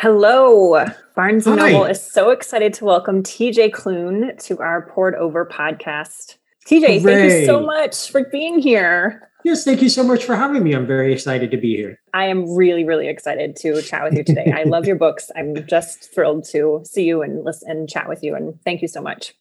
Hello. Barnes and Noble is so excited to welcome TJ Clune to our Poured Over podcast. TJ, Hooray. thank you so much for being here. Yes, thank you so much for having me. I'm very excited to be here. I am really, really excited to chat with you today. I love your books. I'm just thrilled to see you and listen and chat with you. And thank you so much.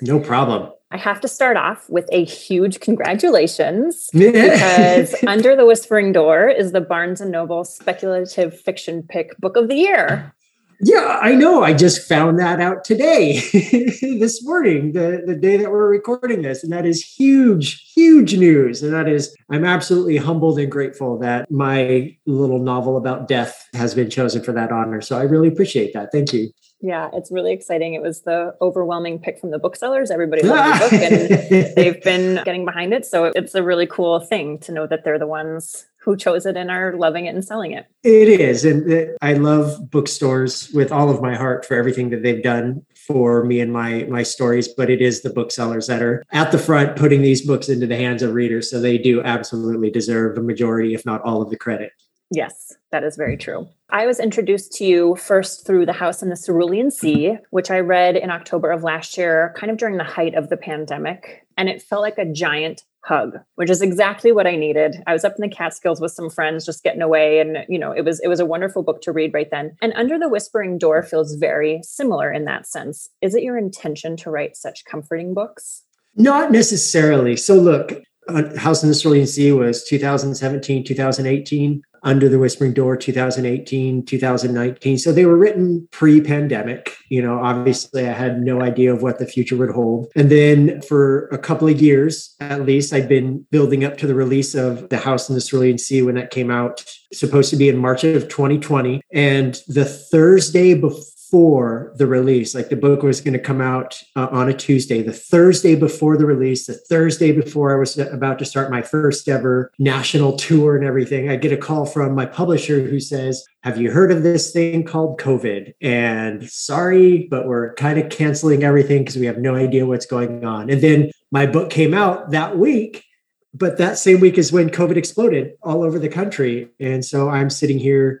No problem. I have to start off with a huge congratulations because Under the Whispering Door is the Barnes and Noble speculative fiction pick book of the year. Yeah, I know. I just found that out today, this morning, the, the day that we're recording this. And that is huge, huge news. And that is, I'm absolutely humbled and grateful that my little novel about death has been chosen for that honor. So I really appreciate that. Thank you. Yeah, it's really exciting. It was the overwhelming pick from the booksellers. Everybody loved the book and they've been getting behind it. So it's a really cool thing to know that they're the ones who chose it and are loving it and selling it. It is. And I love bookstores with all of my heart for everything that they've done for me and my my stories, but it is the booksellers that are at the front putting these books into the hands of readers. So they do absolutely deserve the majority, if not all of the credit. Yes, that is very true. I was introduced to you first through The House in the Cerulean Sea, which I read in October of last year, kind of during the height of the pandemic. And it felt like a giant hug, which is exactly what I needed. I was up in the Catskills with some friends just getting away and you know, it was it was a wonderful book to read right then. And Under the Whispering Door feels very similar in that sense. Is it your intention to write such comforting books? Not necessarily. So look, uh, House in the Cerulean Sea was 2017, 2018. Under the Whispering Door 2018, 2019. So they were written pre pandemic. You know, obviously I had no idea of what the future would hold. And then for a couple of years, at least, I'd been building up to the release of The House in the Cerulean Sea when that came out, supposed to be in March of 2020. And the Thursday before before the release. Like the book was going to come out uh, on a Tuesday, the Thursday before the release, the Thursday before I was about to start my first ever national tour and everything. I get a call from my publisher who says, Have you heard of this thing called COVID? And sorry, but we're kind of canceling everything because we have no idea what's going on. And then my book came out that week but that same week is when COVID exploded all over the country. And so I'm sitting here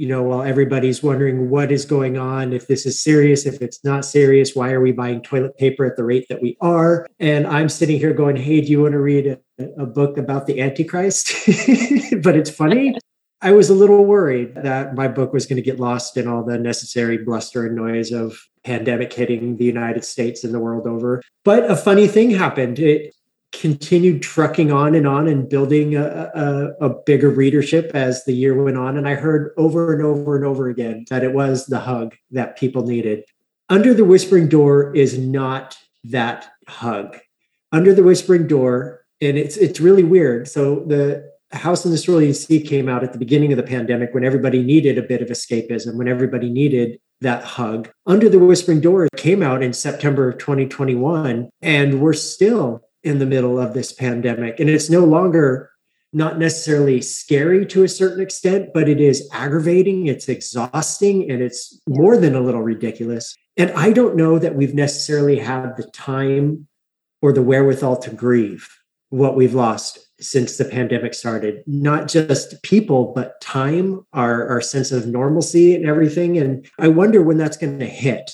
you know, while everybody's wondering what is going on, if this is serious, if it's not serious, why are we buying toilet paper at the rate that we are? And I'm sitting here going, hey, do you want to read a, a book about the Antichrist? but it's funny. I was a little worried that my book was going to get lost in all the necessary bluster and noise of pandemic hitting the United States and the world over. But a funny thing happened. It, continued trucking on and on and building a, a, a, bigger readership as the year went on. And I heard over and over and over again that it was the hug that people needed. Under the Whispering Door is not that hug. Under the Whispering Door, and it's it's really weird. So the House in the Cerulean Sea came out at the beginning of the pandemic when everybody needed a bit of escapism, when everybody needed that hug. Under the Whispering Door came out in September of 2021, and we're still in the middle of this pandemic. And it's no longer not necessarily scary to a certain extent, but it is aggravating, it's exhausting, and it's more than a little ridiculous. And I don't know that we've necessarily had the time or the wherewithal to grieve what we've lost since the pandemic started not just people but time our, our sense of normalcy and everything and i wonder when that's going to hit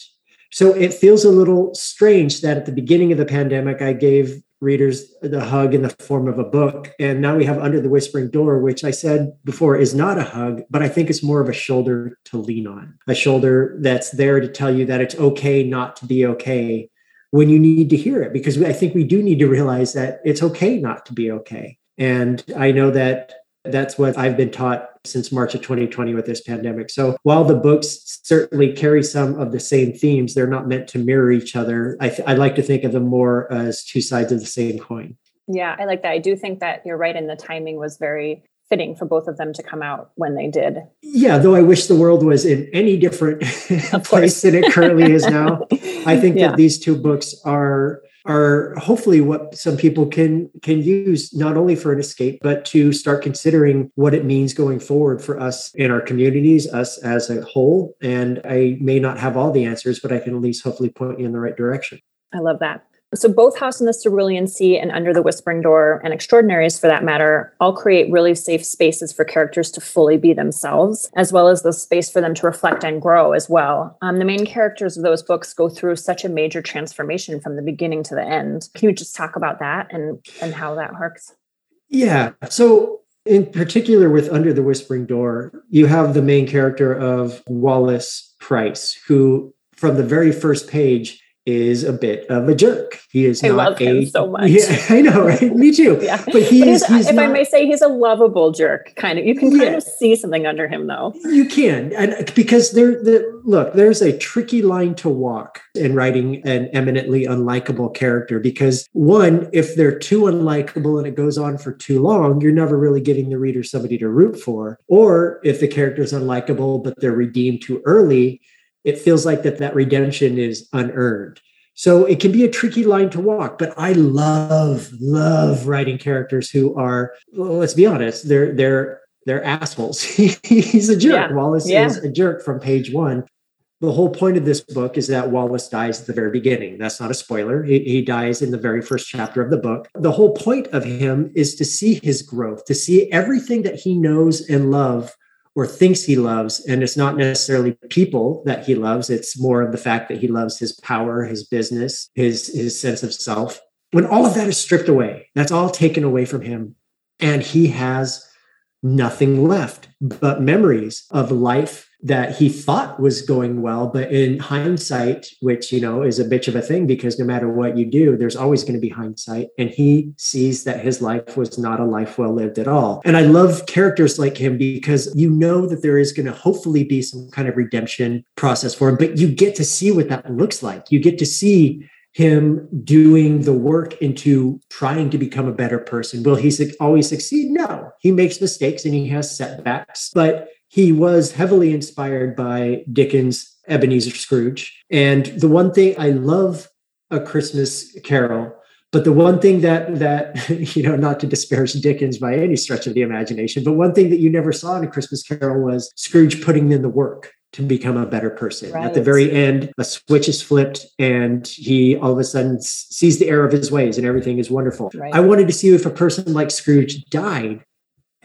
so it feels a little strange that at the beginning of the pandemic i gave readers the hug in the form of a book. And now we have Under the Whispering Door, which I said before is not a hug, but I think it's more of a shoulder to lean on, a shoulder that's there to tell you that it's okay not to be okay when you need to hear it. Because I think we do need to realize that it's okay not to be okay. And I know that that's what I've been taught since March of 2020 with this pandemic. So while the books certainly carry some of the same themes, they're not meant to mirror each other. I, th- I like to think of them more as two sides of the same coin. Yeah, I like that. I do think that you're right, and the timing was very fitting for both of them to come out when they did. Yeah, though I wish the world was in any different place than it currently is now. I think yeah. that these two books are are hopefully what some people can can use not only for an escape but to start considering what it means going forward for us in our communities us as a whole. And i may not have all the answers but i can at least hopefully point you in the right direction. I love that So, both House in the Cerulean Sea and Under the Whispering Door, and Extraordinaries for that matter, all create really safe spaces for characters to fully be themselves, as well as the space for them to reflect and grow as well. Um, the main characters of those books go through such a major transformation from the beginning to the end. Can you just talk about that and, and how that works? Yeah. So, in particular, with Under the Whispering Door, you have the main character of Wallace Price, who, from the very first page, is a bit of a jerk. He is I not love him a, so much. Yeah, I know, right? Me too. Yeah. But he But is. he's, He's if I may say, he's a lovable jerk, kind of. You can kind Yeah. of see something under him, though. You can, and uh, because there, the, look, there's a tricky line to walk in writing an eminently unlikable character. Because one, if they're too unlikable and it goes on for too long, you're never really giving the reader somebody to root for. Or if the character's unlikable but they're redeemed too early, it feels like that that redemption is unearned. So it can be a tricky line to walk, but I love, love writing characters who are, well, let's be honest, they're they're they're assholes. He's a jerk. Yeah. Wallace Yeah. is a jerk from page one. The whole point of this book is that Wallace dies at the very beginning. That's not a spoiler. He, he dies in the very first chapter of the book. The whole point of him is to see his growth, to see everything that he knows and love or thinks he loves. And it's not necessarily people that he loves. It's more of the fact that he loves his power, his business, his, his sense of self. When all of that is stripped away, that's all taken away from him. And he has nothing left but memories of life that he thought was going well but in hindsight which you know is a bitch of a thing because no matter what you do there's always going to be hindsight and he sees that his life was not a life well lived at all and i love characters like him because you know that there is going to hopefully be some kind of redemption process for him but you get to see what that looks like you get to see him doing the work into trying to become a better person. Will he su- always succeed? No. He makes mistakes and he has setbacks, but he was heavily inspired by Dickens' Ebenezer Scrooge. And the one thing I love a Christmas Carol, but the one thing that that you know, not to disparage Dickens by any stretch of the imagination, but one thing that you never saw in a Christmas Carol was Scrooge putting in the work to become a better person. At the very end, a switch is flipped and he all of a sudden sees the error of his ways and everything is wonderful. Right. I wanted to see if a person like Scrooge died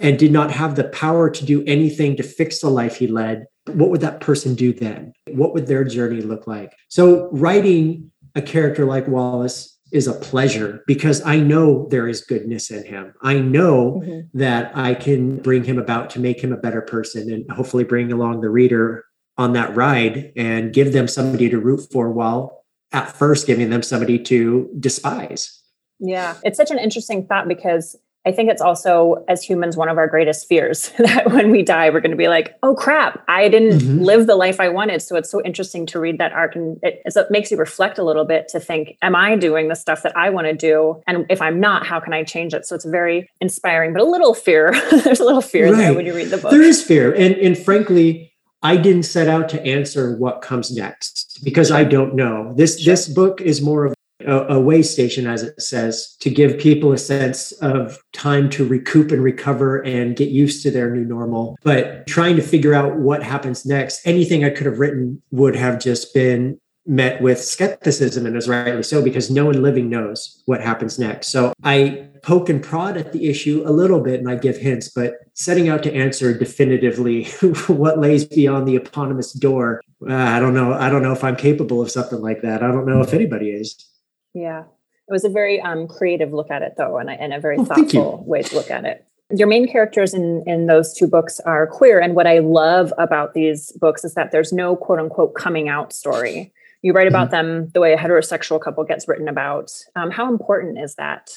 and did not have the power to do anything to fix the life he led, what would that person do then? What would their journey look like? So, writing a character like Wallace is a pleasure because I know there is goodness in him. I know Mhm. that I can bring him about to make him a better person and hopefully bring along the reader on that ride and give them somebody to root for while at first giving them somebody to despise. Yeah, it's such an interesting thought because I think it's also, as humans, one of our greatest fears that when we die, we're going to be like, oh crap, I didn't Mhm. live the life I wanted. So it's so interesting to read that arc. And it, it makes you reflect a little bit to think, am I doing the stuff that I want to do? And if I'm not, how can I change it? So it's very inspiring, but a little fear. There's a little fear there when you read the book. There is fear. And, and frankly, I didn't set out to answer what comes next because I don't know. This Sure. this book is more of a, a way station, as it says, to give people a sense of time to recoup and recover and get used to their new normal. But trying to figure out what happens next, anything I could have written would have just been met with skepticism and is rightly so because no one living knows what happens next. So I poke and prod at the issue a little bit and I give hints, but setting out to answer definitively what lays beyond the eponymous door, uh, I don't know. I don't know if I'm capable of something like that. I don't know if anybody is. Yeah. It was a very um, creative look at it, though, and a, and a very Oh, thoughtful way to look at it. Your main characters in, in those two books are queer. And what I love about these books is that there's no quote unquote coming out story. You write about Mm-hmm. them the way a heterosexual couple gets written about. Um, how important is that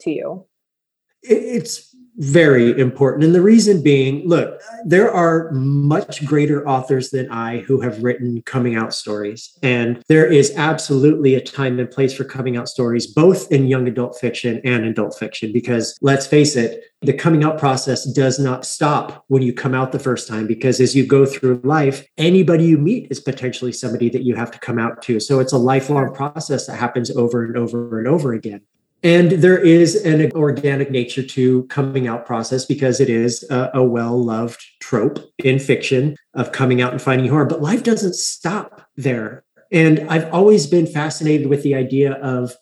to you? It- It's very important. And the reason being, look, there are much greater authors than I who have written coming out stories. And there is absolutely a time and place for coming out stories, both in young adult fiction and adult fiction, because let's face it, the coming out process does not stop when you come out the first time, because as you go through life, anybody you meet is potentially somebody that you have to come out to. So it's a lifelong process that happens over and over and over again. And there is an organic nature to coming out process because it is a, a well loved trope in fiction of coming out and finding horror. But life doesn't stop there. And I've always been fascinated with the idea of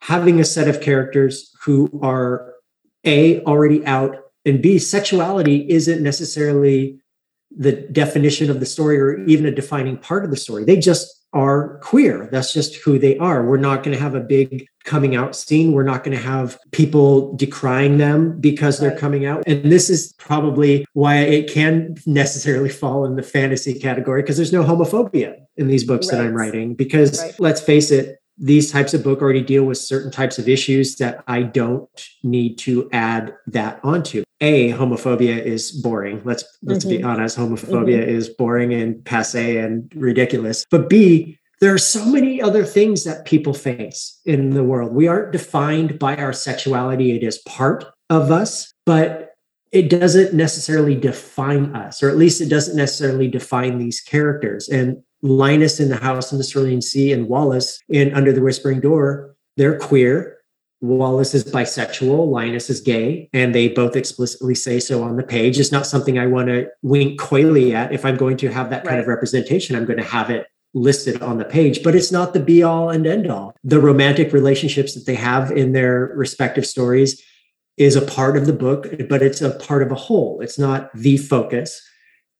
having a set of characters who are A, already out, and B, sexuality isn't necessarily the definition of the story or even a defining part of the story. They just are queer. That's just who they are. We're not going to have a big coming out scene. We're not going to have people decrying them because they're coming out. And this is probably why it can necessarily fall in the fantasy category because there's no homophobia in these books right. that I'm writing. Because right. let's face it, these types of book already deal with certain types of issues that I don't need to add that onto. A, homophobia is boring. Let's let's mm-hmm. be honest. Homophobia mm-hmm. is boring and passe and ridiculous. But B, there are so many other things that people face in the world. We aren't defined by our sexuality. It is part of us, but it doesn't necessarily define us, or at least it doesn't necessarily define these characters. And Linus in the House in the Cerulean Sea and Wallace in Under the Whispering Door, they're queer. Wallace is bisexual, Linus is gay, and they both explicitly say so on the page. It's not something I want to wink coyly at. If I'm going to have that kind right. of representation, I'm going to have it listed on the page, but it's not the be all and end all. The romantic relationships that they have in their respective stories is a part of the book, but it's a part of a whole. It's not the focus.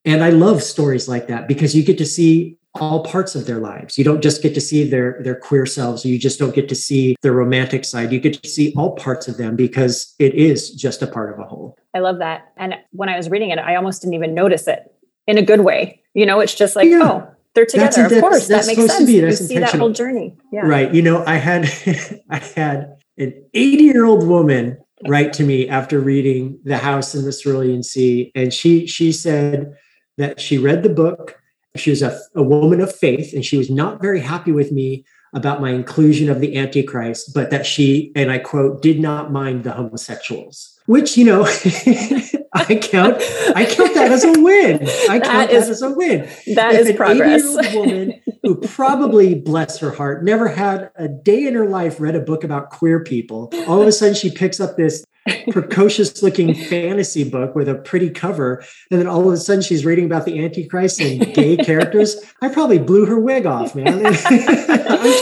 And I love stories like that because you get to see all parts of their lives. You don't just get to see their their queer selves. You just don't get to see their romantic side. You get to see all parts of them because it is just a part of a whole. I love that. And when I was reading it, I almost didn't even notice it in a good way. You know, it's just like, yeah. oh, they're together. Of course, that makes sense. you see that whole journey. Yeah. Right. You know, I had I had an 80 year old woman write to me after reading The House in the Cerulean Sea, and she she said that she read the book she was a, a woman of faith, and she was not very happy with me about my inclusion of the Antichrist, but that she, and I quote, did not mind the homosexuals. Which, you know, I count, I count that as a win. I count is, that as a win. That if is progress. woman who probably, bless her heart, never had a day in her life read a book about queer people. All of a sudden, she picks up this precocious looking fantasy book with a pretty cover. And then all of a sudden she's reading about the Antichrist and gay characters. I probably blew her wig off, man. I'm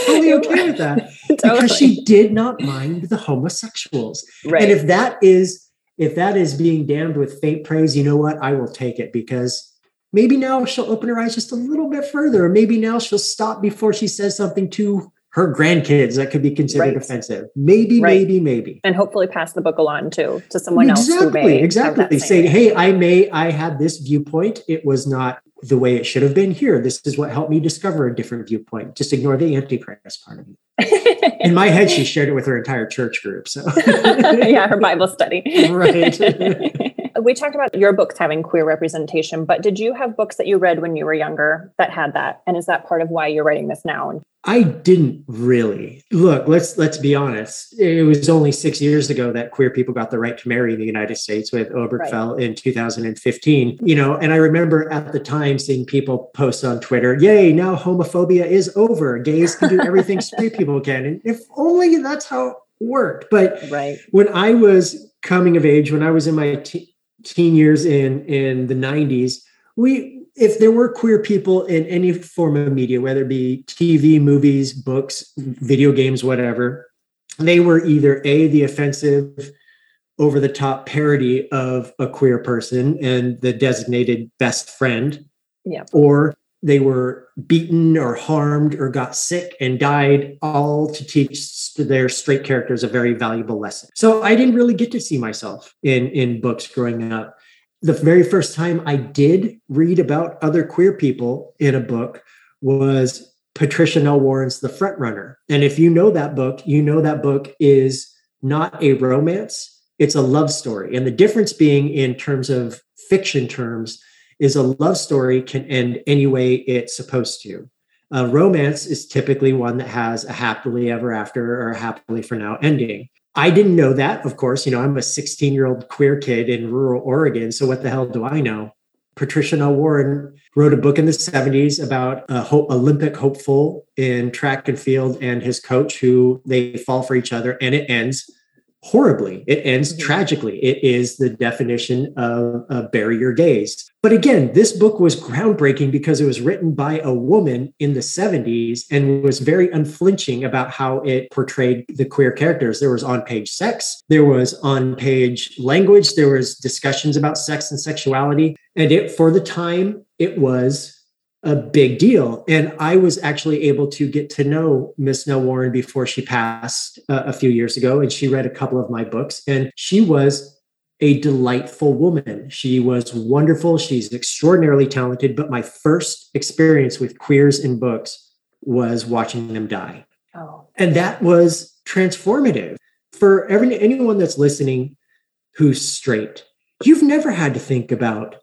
totally okay with that. Totally. Because she did not mind the homosexuals. Right. And if that is if that is being damned with faint praise, you know what? I will take it because maybe now she'll open her eyes just a little bit further. Or maybe now she'll stop before she says something too her grandkids that could be considered right. offensive. Maybe, right. maybe, maybe. And hopefully pass the book along too to someone exactly, else. Exactly, exactly. Say, hey, I may, I had this viewpoint. It was not the way it should have been here. This is what helped me discover a different viewpoint. Just ignore the antichrist part of it. In my head, she shared it with her entire church group. So yeah, her Bible study. right. we talked about your books having queer representation, but did you have books that you read when you were younger that had that? And is that part of why you're writing this now? I didn't really. Look, let's let's be honest. It was only 6 years ago that queer people got the right to marry in the United States with Obergefell right. in 2015. You know, and I remember at the time seeing people post on Twitter, "Yay, now homophobia is over. Gays can do everything straight people can." And if only that's how it worked. But right. when I was coming of age, when I was in my teen years in in the 90s we if there were queer people in any form of media whether it be tv movies books video games whatever they were either a the offensive over the top parody of a queer person and the designated best friend yeah. or they were beaten or harmed or got sick and died, all to teach their straight characters a very valuable lesson. So I didn't really get to see myself in, in books growing up. The very first time I did read about other queer people in a book was Patricia Nell Warren's The Front Runner. And if you know that book, you know that book is not a romance, it's a love story. And the difference being in terms of fiction terms, is a love story can end any way it's supposed to. A romance is typically one that has a happily ever after or a happily for now ending. I didn't know that, of course. You know, I'm a 16 year old queer kid in rural Oregon. So what the hell do I know? Patricia Nell Warren wrote a book in the 70s about a ho- Olympic hopeful in track and field and his coach who they fall for each other and it ends horribly. It ends Mhm. tragically. It is the definition of, bury your gays. But again, this book was groundbreaking because it was written by a woman in the 70s and was very unflinching about how it portrayed the queer characters. There was on page sex, there was on page language, there was discussions about sex and sexuality. And it, for the time, it was a big deal. And I was actually able to get to know Miss Nell Warren before she passed uh, a few years ago. And she read a couple of my books. And she was a delightful woman. She was wonderful. She's extraordinarily talented. But my first experience with queers in books was watching them die. Oh, And that was transformative for every, anyone that's listening who's straight. You've never had to think about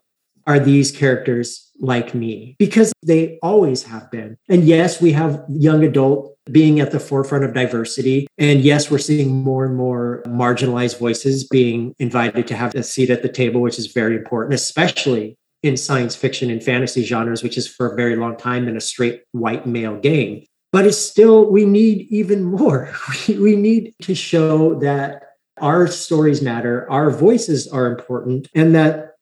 are these characters like me? Because they always have been. And yes, we have young adult being at the forefront of diversity. And yes, we're seeing more and more marginalized voices being invited to have a seat at the table, which is very important, especially in science fiction and fantasy genres, which is for a very long time been a straight white male game. But it's still, we need even more. We, we need to show that our stories matter, our voices are important, and that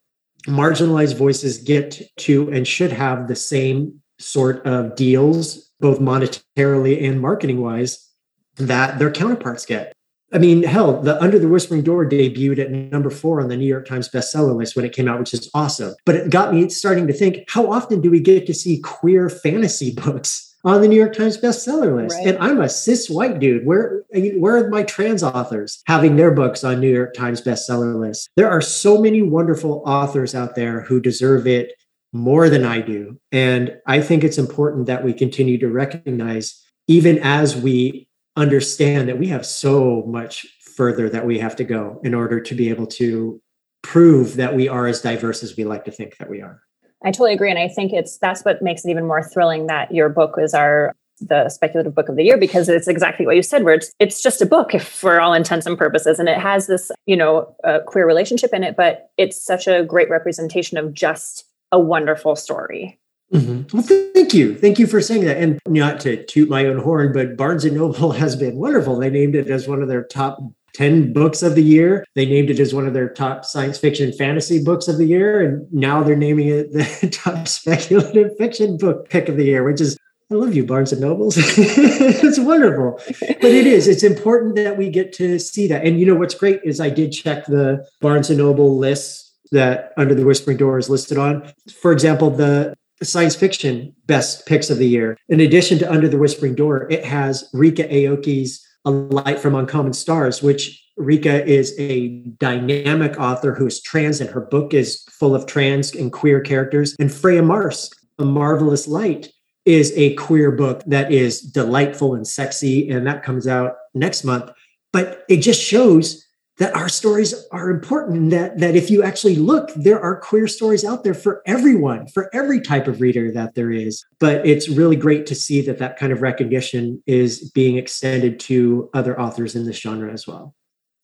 marginalized voices get to and should have the same sort of deals, both monetarily and marketing wise, that their counterparts get. I mean, hell, the Under the Whispering Door debuted at number four on the New York Times bestseller list when it came out, which is awesome. But it got me starting to think how often do we get to see queer fantasy books? On the New York Times bestseller list, Right. and I'm a cis white dude. Where where are my trans authors having their books on New York Times bestseller list? There are so many wonderful authors out there who deserve it more than I do. And I think it's important that we continue to recognize, even as we understand that we have so much further that we have to go in order to be able to prove that we are as diverse as we like to think that we are. I totally agree. And I think it's that's what makes it even more thrilling that your book is our the speculative book of the year because it's exactly what you said where it's it's just a book for all intents and purposes and it has this you know uh, queer relationship in it but it's such a great representation of just a wonderful story Mhm. Well, thank you. Thank you for saying that. And not to toot my own horn, but Barnes and Noble has been wonderful. They named it as one of their top 10 books of the year. They named it as one of their top science fiction fantasy books of the year. And now they're naming it the top speculative fiction book pick of the year, which is, I love you, Barnes and Nobles. it's wonderful. But it is, it's important that we get to see that. And you know what's great is I did check the Barnes and Noble lists that Under the Whispering Door is listed on. For example, the science fiction best picks of the year. In addition to Under the Whispering Door, it has Ryka Aoki's A Light from Uncommon Stars, which Ryka is a dynamic author who is trans, and her book is full of trans and queer characters. And Freya Marske, A Marvelous Light, is a queer book that is delightful and sexy, and that comes out next month. But it just shows that our stories are important that that if you actually look there are queer stories out there for everyone for every type of reader that there is. But it's really great to see that that kind of recognition is being extended to other authors in this genre as well.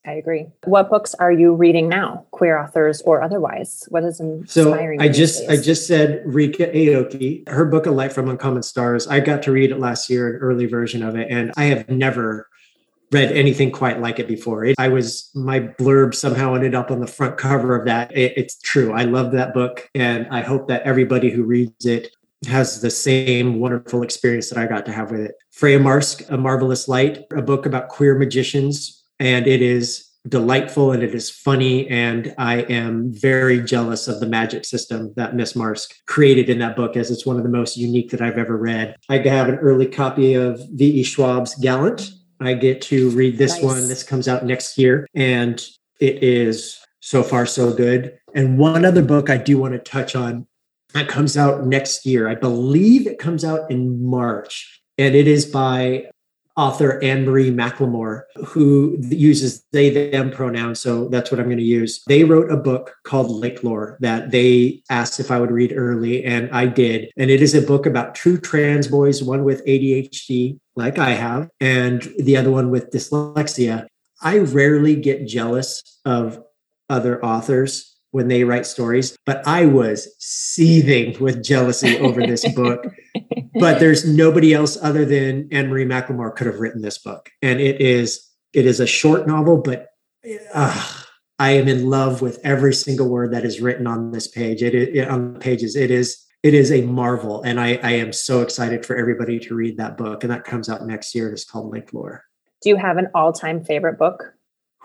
I agree. What books are you reading now queer authors or otherwise? What is inspiring? so i just i just said ryka aoki her book a light from uncommon stars. I got to read it last year an early version of it and i have never read anything quite like it before. It, I was my blurb somehow ended up on the front cover of that. It, it's true. I love that book, and I hope that everybody who reads it has the same wonderful experience that I got to have with it. Freya Marske, A Marvelous Light, a book about queer magicians, and it is delightful and it is funny. And I am very jealous of the magic system that Miss Marske created in that book, as it's one of the most unique that I've ever read. I have an early copy of V.E. Schwab's Gallant. I get to read this Nice. one. This comes out next year, and it is so far so good. And one other book I do want to touch on that comes out next year. I believe it comes out in March, and it is by author Anne Marie McLemore, who uses they them pronouns. So that's what I'm going to use. They wrote a book called Lakelore that they asked if I would read early, and I did. And it is a book about two trans boys, one with ADHD, like I have, and the other one with dyslexia. I rarely get jealous of other authors when they write stories, but I was seething with jealousy over this book. But there's nobody else other than Anne Marie McLemore could have written this book. And it is it is a short novel, but uh, I am in love with every single word that is written on this page. It, it on the pages. It is it is a marvel, and I, I am so excited for everybody to read that book. And that comes out next year. It's called Lakelore. Do you have an all time favorite book?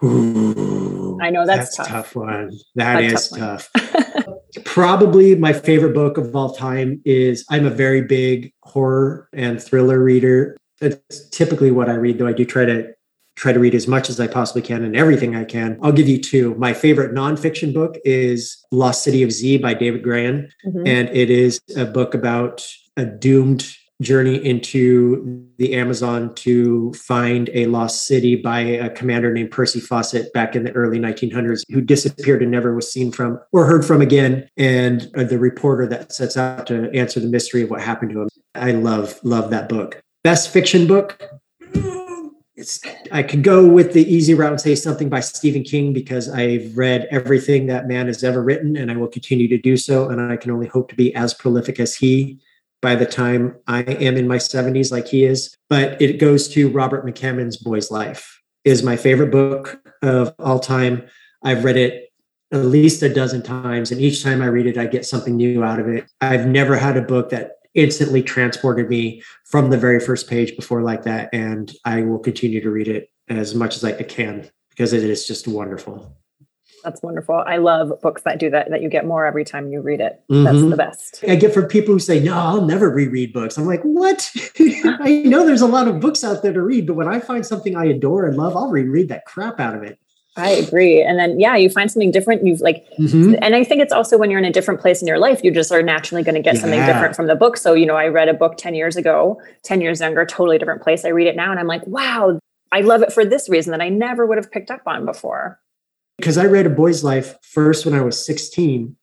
Ooh, I know that's, that's tough. tough one. That A is tough tough. Probably my favorite book of all time is I'm a very big horror and thriller reader. It's typically what I read, though I do try to try to read as much as I possibly can and everything I can. I'll give you two. My favorite nonfiction book is Lost City of Z by David Grann. Mhm. And it is a book about a doomed journey into the Amazon to find a lost city by a commander named Percy Fawcett back in the early 1900s who disappeared and never was seen from or heard from again. And uh, the reporter that sets out to answer the mystery of what happened to him. I love, love that book. Best fiction book. It's, I could go with the easy route and say something by Stephen King because I've read everything that man has ever written and I will continue to do so. And I can only hope to be as prolific as he by the time I am in my 70s, like he is. But it goes to Robert McCammon's Boy's Life, is my favorite book of all time. I've read it at least a dozen times, and each time I read it, I get something new out of it. I've never had a book that instantly transported me from the very first page before like that. And I will continue to read it as much as I can because it is just wonderful. That's wonderful. I love books that do that, that you get more every time you read it. That's Mhm. the best. I get from people who say, No, I'll never reread books. I'm like, What? I know there's a lot of books out there to read, but when I find something I adore and love, I'll reread that crap out of it. I agree. And then, yeah, you find something different. You've like, Mhm. and I think it's also when you're in a different place in your life, you just are naturally going to get something different from the book. So, you know, I read a book 10 years ago, 10 years younger, totally different place. I read it now and I'm like, wow, I love it for this reason that I never would have picked up on before. Because I read A Boy's Life first when I was 16.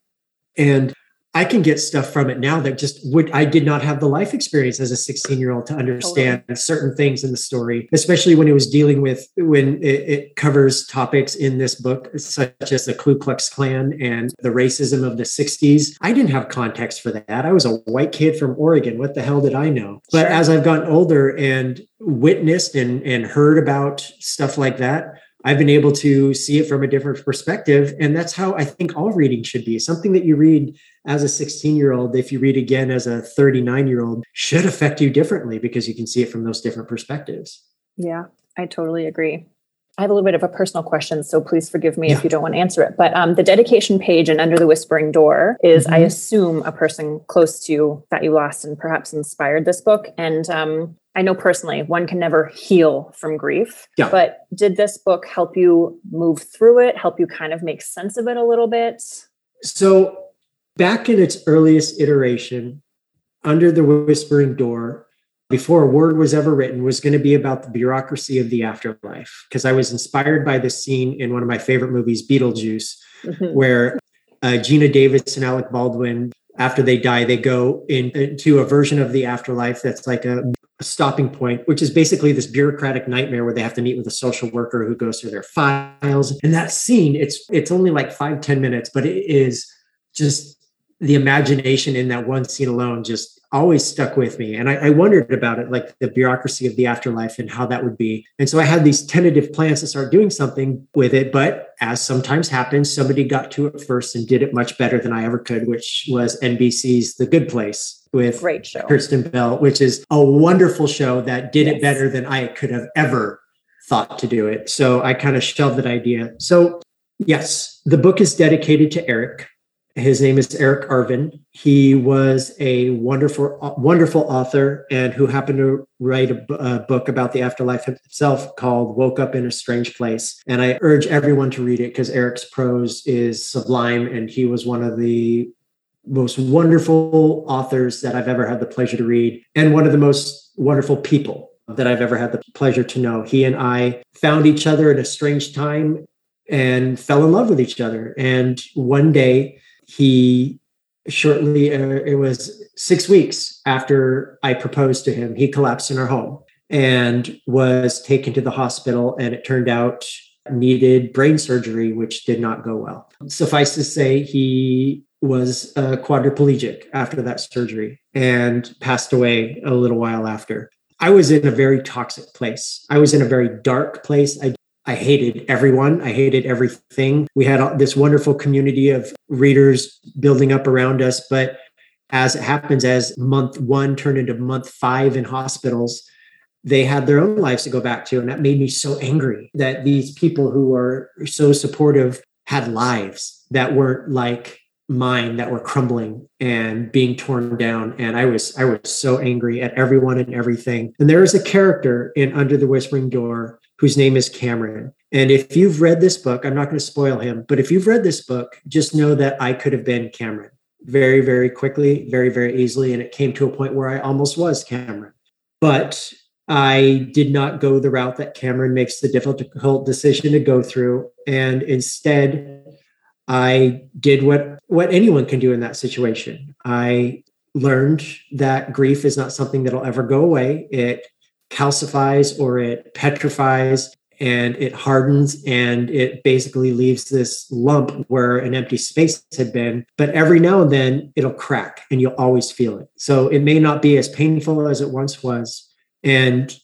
And I can get stuff from it now that just would I did not have the life experience as a 16 year old to understand certain things in the story, especially when it was dealing with when it, it covers topics in this book such as the Ku Klux Klan and the racism of the 60s. I didn't have context for that. I was a white kid from Oregon. What the hell did I know? But Sure. as I've gotten older and witnessed and, and heard about stuff like that, I've been able to see it from a different perspective. And that's how I think all reading should be. Something that you read as a 16 year old, if you read again as a 39 year old, should affect you differently because you can see it from those different perspectives. Yeah, I totally agree. I have a little bit of a personal question, so please forgive me Yeah. if you don't want to answer it. But um, the dedication page and Under the Whispering Door is, I Mhm. assume, a person close to you that you lost and perhaps inspired this book. And um, I know personally, one can never heal from grief. Yeah. But did this book help you move through it, help you kind of make sense of it a little bit? So, back in its earliest iteration, Under the Whispering Door, before a word was ever written, was going to be about the bureaucracy of the afterlife. Because I was inspired by this scene in one of my favorite movies, Beetlejuice, Mhm. where uh, Geena Davis and Alec Baldwin, after they die, they go in, into a version of the afterlife that's like a, a stopping point, which is basically this bureaucratic nightmare where they have to meet with a social worker who goes through their files. And that scene, it's it's only like five ten minutes, but it is just the imagination in that one scene alone just always stuck with me. And I, I wondered about it, like the bureaucracy of the afterlife and how that would be. And so I had these tentative plans to start doing something with it. But as sometimes happens, somebody got to it first and did it much better than I ever could, which was NBC's The Good Place with Great show. Kirsten Bell, which is a wonderful show that did Yes. it better than I could have ever thought to do it. So I kind of shelved that idea. So, yes, the book is dedicated to Eric. His name is Eric Arvin. He was a wonderful, uh, wonderful author and who happened to write a, book about the afterlife himself called Woke Up in a Strange Place. And I urge everyone to read it because Eric's prose is sublime and he was one of the most wonderful authors that I've ever had the pleasure to read, and one of the most wonderful people that I've ever had the pleasure to know. He and I found each other at a strange time and fell in love with each other. And one day, he shortly, uh, it was six weeks after I proposed to him, he collapsed in our home and was taken to the hospital. And it turned out needed brain surgery, which did not go well. Suffice to say, he was uh, quadriplegic after that surgery and passed away a little while after. I was in a very toxic place. I was in a very dark place. I I hated everyone. I hated everything. We had this wonderful community of readers building up around us. But as it happens, as month one turned into month five in hospitals, they had their own lives to go back to. And that made me so angry that these people who were so supportive had lives that weren't like mine that were crumbling and being torn down and i was i was so angry at everyone and everything and there is a character in under the whispering door whose name is cameron and if you've read this book i'm not going to spoil him but if you've read this book just know that i could have been cameron very very quickly very very easily and it came to a point where i almost was cameron but I did not go the route that Cameron makes the difficult decision to go through. And instead, I did what what anyone can do in that situation. I learned that grief is not something that'll ever go away. It calcifies or it petrifies and it hardens and it basically leaves this lump where an empty space had been. But every now and then it'll crack and you'll always feel it. So it may not be as painful as it once was. And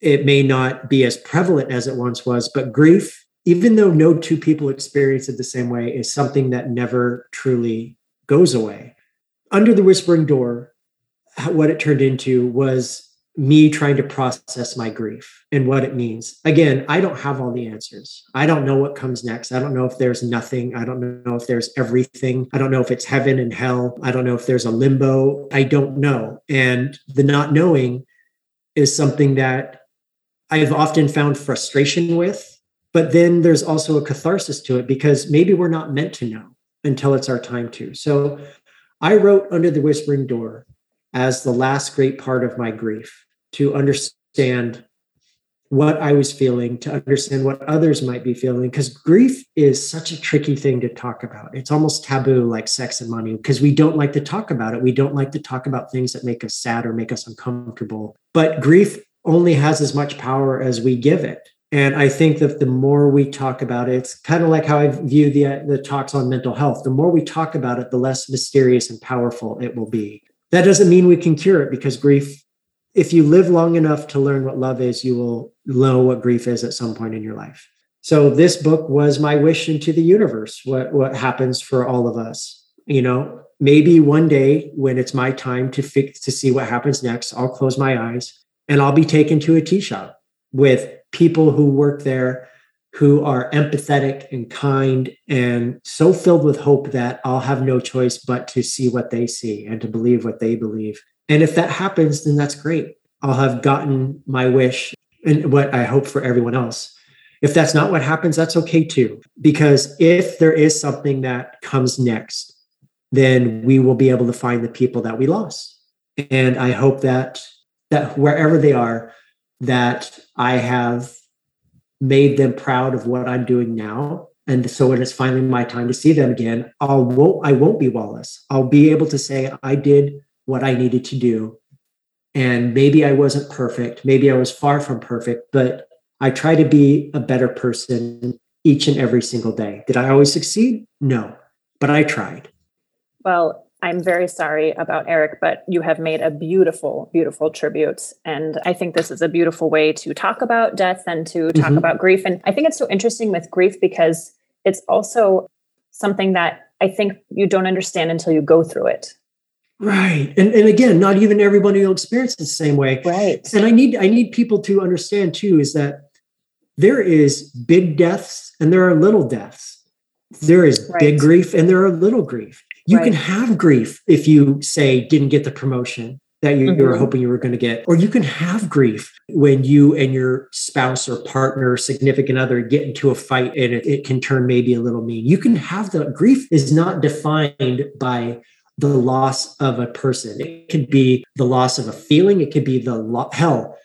it may not be as prevalent as it once was, but grief even though no two people experience it the same way, is something that never truly goes away. Under the Whispering Door, what it turned into was me trying to process my grief and what it means. Again, I don't have all the answers. I don't know what comes next. I don't know if there's nothing. I don't know if there's everything. I don't know if it's heaven and hell. I don't know if there's a limbo. I don't know. And the not knowing is something that I've often found frustration with but then there's also a catharsis to it because maybe we're not meant to know until it's our time to. So I wrote Under the Whispering Door as the last great part of my grief to understand what I was feeling, to understand what others might be feeling, because grief is such a tricky thing to talk about. It's almost taboo, like sex and money, because we don't like to talk about it. We don't like to talk about things that make us sad or make us uncomfortable. But grief only has as much power as we give it. And I think that the more we talk about it, it's kind of like how I view the, uh, the talks on mental health. The more we talk about it, the less mysterious and powerful it will be. That doesn't mean we can cure it because grief, if you live long enough to learn what love is, you will know what grief is at some point in your life. So this book was my wish into the universe, what, what happens for all of us. You know, maybe one day when it's my time to fix to see what happens next, I'll close my eyes and I'll be taken to a tea shop with people who work there who are empathetic and kind and so filled with hope that I'll have no choice but to see what they see and to believe what they believe. And if that happens, then that's great. I'll have gotten my wish and what I hope for everyone else. If that's not what happens, that's okay too. Because if there is something that comes next, then we will be able to find the people that we lost. And I hope that that wherever they are, that I have made them proud of what I'm doing now. And so when it's finally my time to see them again, I'll won't I won't be Wallace. I'll be able to say I did what I needed to do. And maybe I wasn't perfect. Maybe I was far from perfect, but I try to be a better person each and every single day. Did I always succeed? No, but I tried. Well, I'm very sorry about Eric, but you have made a beautiful, beautiful tribute. And I think this is a beautiful way to talk about death and to talk mm-hmm. about grief. And I think it's so interesting with grief because it's also something that I think you don't understand until you go through it. Right. And and again, not even everybody will experience it the same way. Right. And I need I need people to understand too is that there is big deaths and there are little deaths. There is right. big grief and there are little grief. You right. can have grief if you say didn't get the promotion that you, mm-hmm. you were mm-hmm. hoping you were going to get. Or you can have grief when you and your spouse or partner, or significant other get into a fight and it, it can turn maybe a little mean. You can have the grief is not defined by the loss of a person. It could be the loss of a feeling. It could be the lo- hell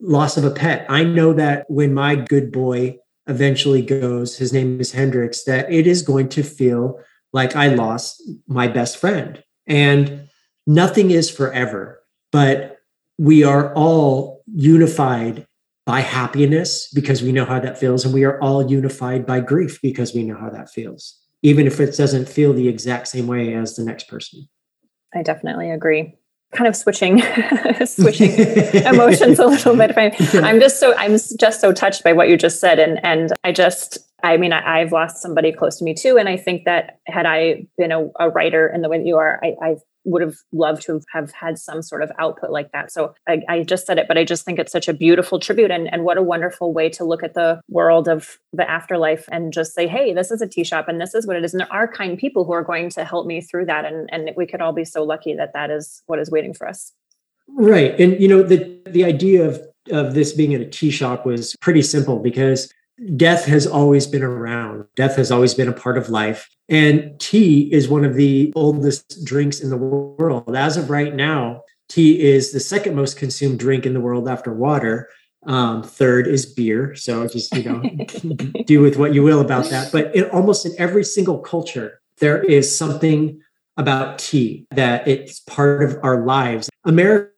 loss of a pet. I know that when my good boy eventually goes, his name is Hendrix, that it is going to feel like I lost my best friend. And nothing is forever, but we are all unified by happiness because we know how that feels. And we are all unified by grief because we know how that feels, even if it doesn't feel the exact same way as the next person. I definitely agree. kind of switching switching emotions a little bit. I'm just so I'm just so touched by what you just said, and and I just I mean I, have lost somebody close to me too, and I think that had I been a, a writer in the way that you are, I, I would have loved to have had some sort of output like that. So I, I, just said it, but I just think it's such a beautiful tribute and, and what a wonderful way to look at the world of the afterlife and just say, hey, this is a tea shop and this is what it is. And there are kind people who are going to help me through that. And, and we could all be so lucky that that is what is waiting for us. Right. And, you know, the, the idea of, of this being in a tea shop was pretty simple because death has always been around. Death has always been a part of life. And tea is one of the oldest drinks in the world. As of right now, tea is the second most consumed drink in the world after water. Um, third is beer. So just, you know, do with what you will about that. But in almost in every single culture, there is something about tea that it's part of our lives. America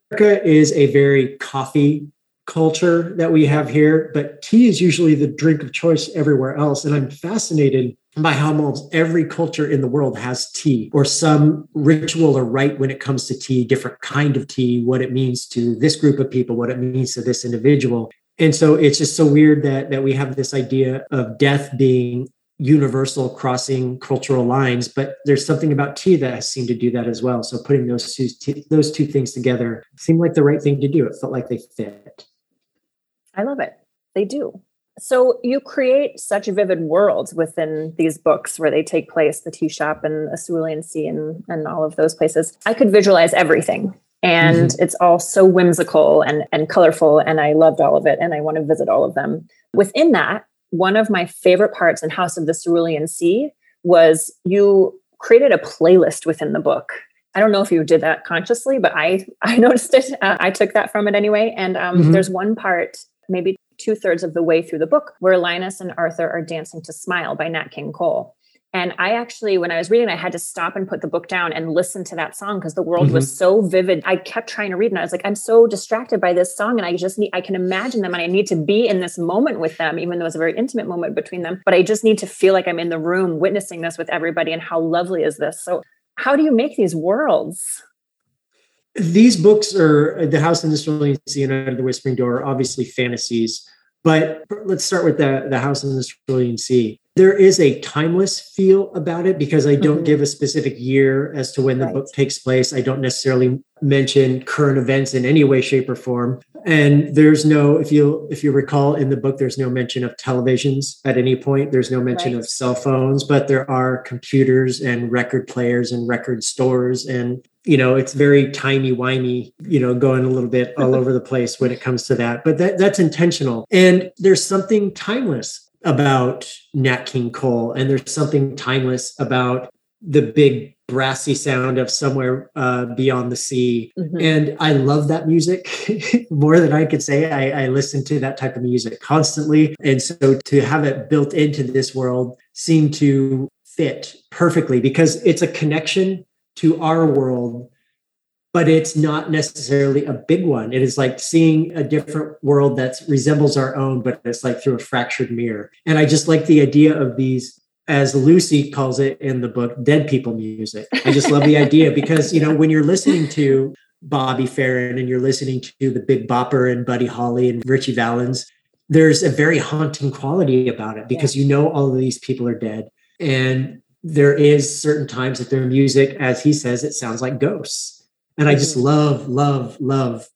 is a very coffee culture that we have here, but tea is usually the drink of choice everywhere else. And I'm fascinated by how almost every culture in the world has tea or some ritual or rite when it comes to tea, different kind of tea, what it means to this group of people, what it means to this individual. And so it's just so weird that that we have this idea of death being universal crossing cultural lines but there's something about tea that has seemed to do that as well so putting those two those two things together seemed like the right thing to do it felt like they fit I love it. They do. So you create such vivid worlds within these books where they take place, the tea shop and the Cerulean Sea and, and all of those places. I could visualize everything. And mm-hmm. it's all so whimsical and, and colorful. And I loved all of it. And I want to visit all of them. Within that, one of my favorite parts in House of the Cerulean Sea was you created a playlist within the book. I don't know if you did that consciously, but I I noticed it. Uh, I took that from it anyway. And um, mm-hmm. there's one part maybe two thirds of the way through the book, where Linus and Arthur are dancing to Smile by Nat King Cole. And I actually, when I was reading, I had to stop and put the book down and listen to that song because the world mm-hmm. was so vivid. I kept trying to read and I was like, I'm so distracted by this song. And I just need, I can imagine them and I need to be in this moment with them, even though it's a very intimate moment between them. But I just need to feel like I'm in the room witnessing this with everybody. And how lovely is this? So, how do you make these worlds? These books are the house in the cerulean sea and under the whispering door are obviously fantasies but let's start with the, the house in the cerulean sea there is a timeless feel about it because i don't mm-hmm. give a specific year as to when the right. book takes place i don't necessarily mention current events in any way shape or form and there's no if you if you recall in the book there's no mention of televisions at any point there's no mention right. of cell phones but there are computers and record players and record stores and you know it's very timey wimey you know going a little bit all over the place when it comes to that but that that's intentional. And there's something timeless about nat king cole and there's something timeless about the big brassy sound of somewhere uh, beyond the sea. Mm-hmm. and i love that music. More than i could say I, I listen to that type of music constantly. And so to have it built into this world seemed to fit perfectly because it's a connection to our world but it's not necessarily a big one. It is like seeing a different world that resembles our own, but it's like through a fractured mirror. And I just like the idea of these, as Lucy calls it in the book, dead people music. I just love the idea because, you know, when you're listening to Bobby Darin and you're listening to the Big Bopper and Buddy Holly and Ritchie Valens, there's a very haunting quality about it because yeah. you know all of these people are dead. And there is certain times that their music, as he says, it sounds like ghosts. And I just mm-hmm. love, love, love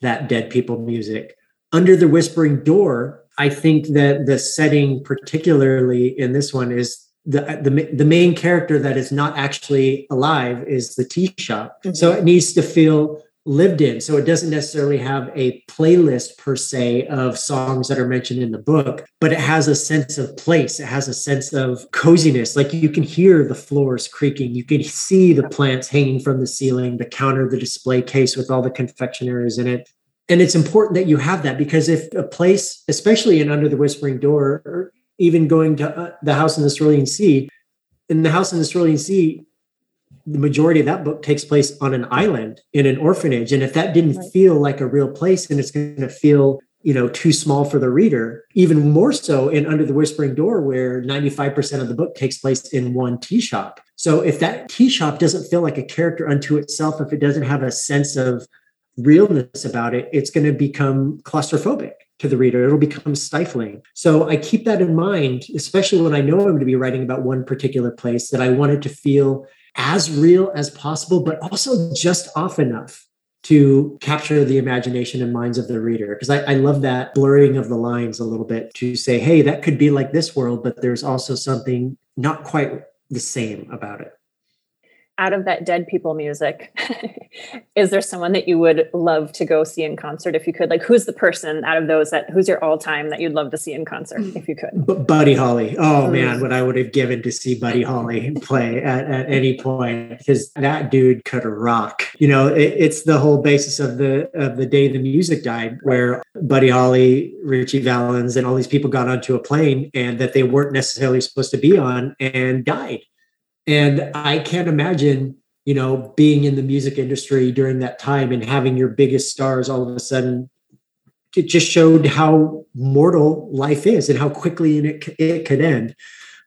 that dead people music. Under the Whispering Door, I think that the setting, particularly in this one, is the the, the main character that is not actually alive is the tea shop. Mm-hmm. So it needs to feel lived in. So it doesn't necessarily have a playlist per se of songs that are mentioned in the book, but it has a sense of place. It has a sense of coziness. Like you can hear the floors creaking, you can see the plants hanging from the ceiling, the counter, the display case with all the confectionaries in it. And it's important that you have that because if a place, especially in Under the Whispering Door, or even going to uh, the House in the Cerulean Sea, in the House in the Cerulean Sea, the majority of that book takes place on an island in an orphanage and if that didn't right. feel like a real place then it's going to feel you know too small for the reader even more so in under the whispering door where 95% of the book takes place in one tea shop So if that tea shop doesn't feel like a character unto itself, if it doesn't have a sense of realness about it, it's going to become claustrophobic to the reader. It'll become stifling. So I keep that in mind, especially when I know I'm going to be writing about one particular place that I want it to feel as real as possible, but also just off enough to capture the imagination and minds of the reader. Because I, I, love that blurring of the lines a little bit to say, hey, that could be like this world, but there's also something not quite the same about it out of that dead people music is there someone that you would love to go see in concert if you could? Like who's the person out of those that who's your all-time that you'd love to see in concert hmm. if you could? B- buddy holly. Oh hmm. man what i would have given to see buddy holly play at, at any point because that dude could rock. You know it, it's the whole basis of the of the day the music died where buddy holly ritchie valens and all these people got onto a plane and that they weren't necessarily supposed to be on and died and I can't imagine, you know, being in the music industry during that time and having your biggest stars all of a sudden. It just showed how mortal life is and how quickly it, it could end.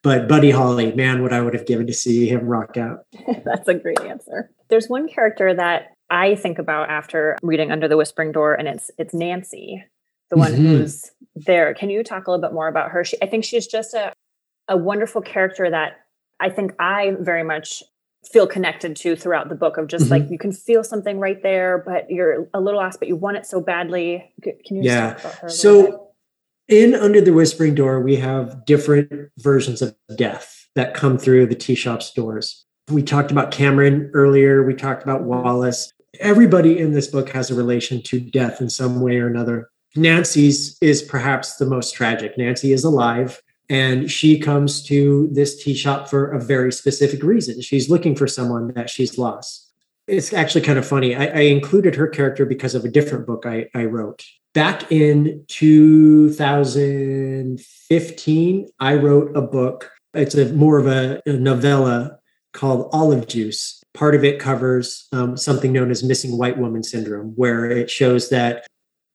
But Buddy Holly, man, what I would have given to see him rock out. That's a great answer. There's one character that I think about after reading Under the Whispering Door, and it's it's Nancy, the one mm-hmm. who's there. Can you talk a little bit more about her? She, I think she's just a a wonderful character that I think I very much feel connected to throughout the book of just mm-hmm. like you can feel something right there, but you're a little lost, but you want it so badly. Can you yeah. so in Under the Whispering Door, we have different versions of death that come through the tea shop's doors. We talked about Cameron earlier. We talked about Wallace. Everybody in this book has a relation to death in some way or another. Nancy's is perhaps the most tragic. Nancy is alive. And she comes to this tea shop for a very specific reason. She's looking for someone that she's lost. It's actually kind of funny. I, I included her character because of a different book I, I wrote. Back in 2015, I wrote a book. It's a more of a, a novella called Olive Juice. Part of it covers um, something known as missing white woman syndrome, where it shows that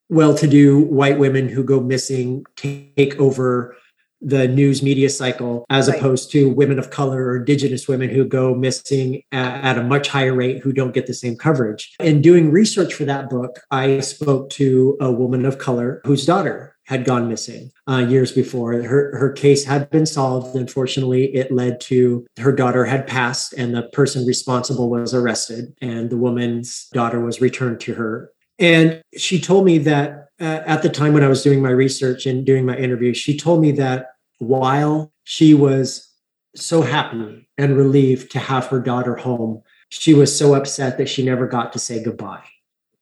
well to do white women who go missing take over the news media cycle as right. opposed to women of color or indigenous women who go missing at, at, a much higher rate who don't get the same coverage. In doing research for that book, I spoke to a woman of color whose daughter had gone missing uh, years before. Her, her case had been solved. Unfortunately, it led to her daughter had passed and the person responsible was arrested, and the woman's daughter was returned to her. And she told me that uh, at the time when I was doing my research and doing my interview, she told me that while she was so happy and relieved to have her daughter home, she was so upset that she never got to say goodbye.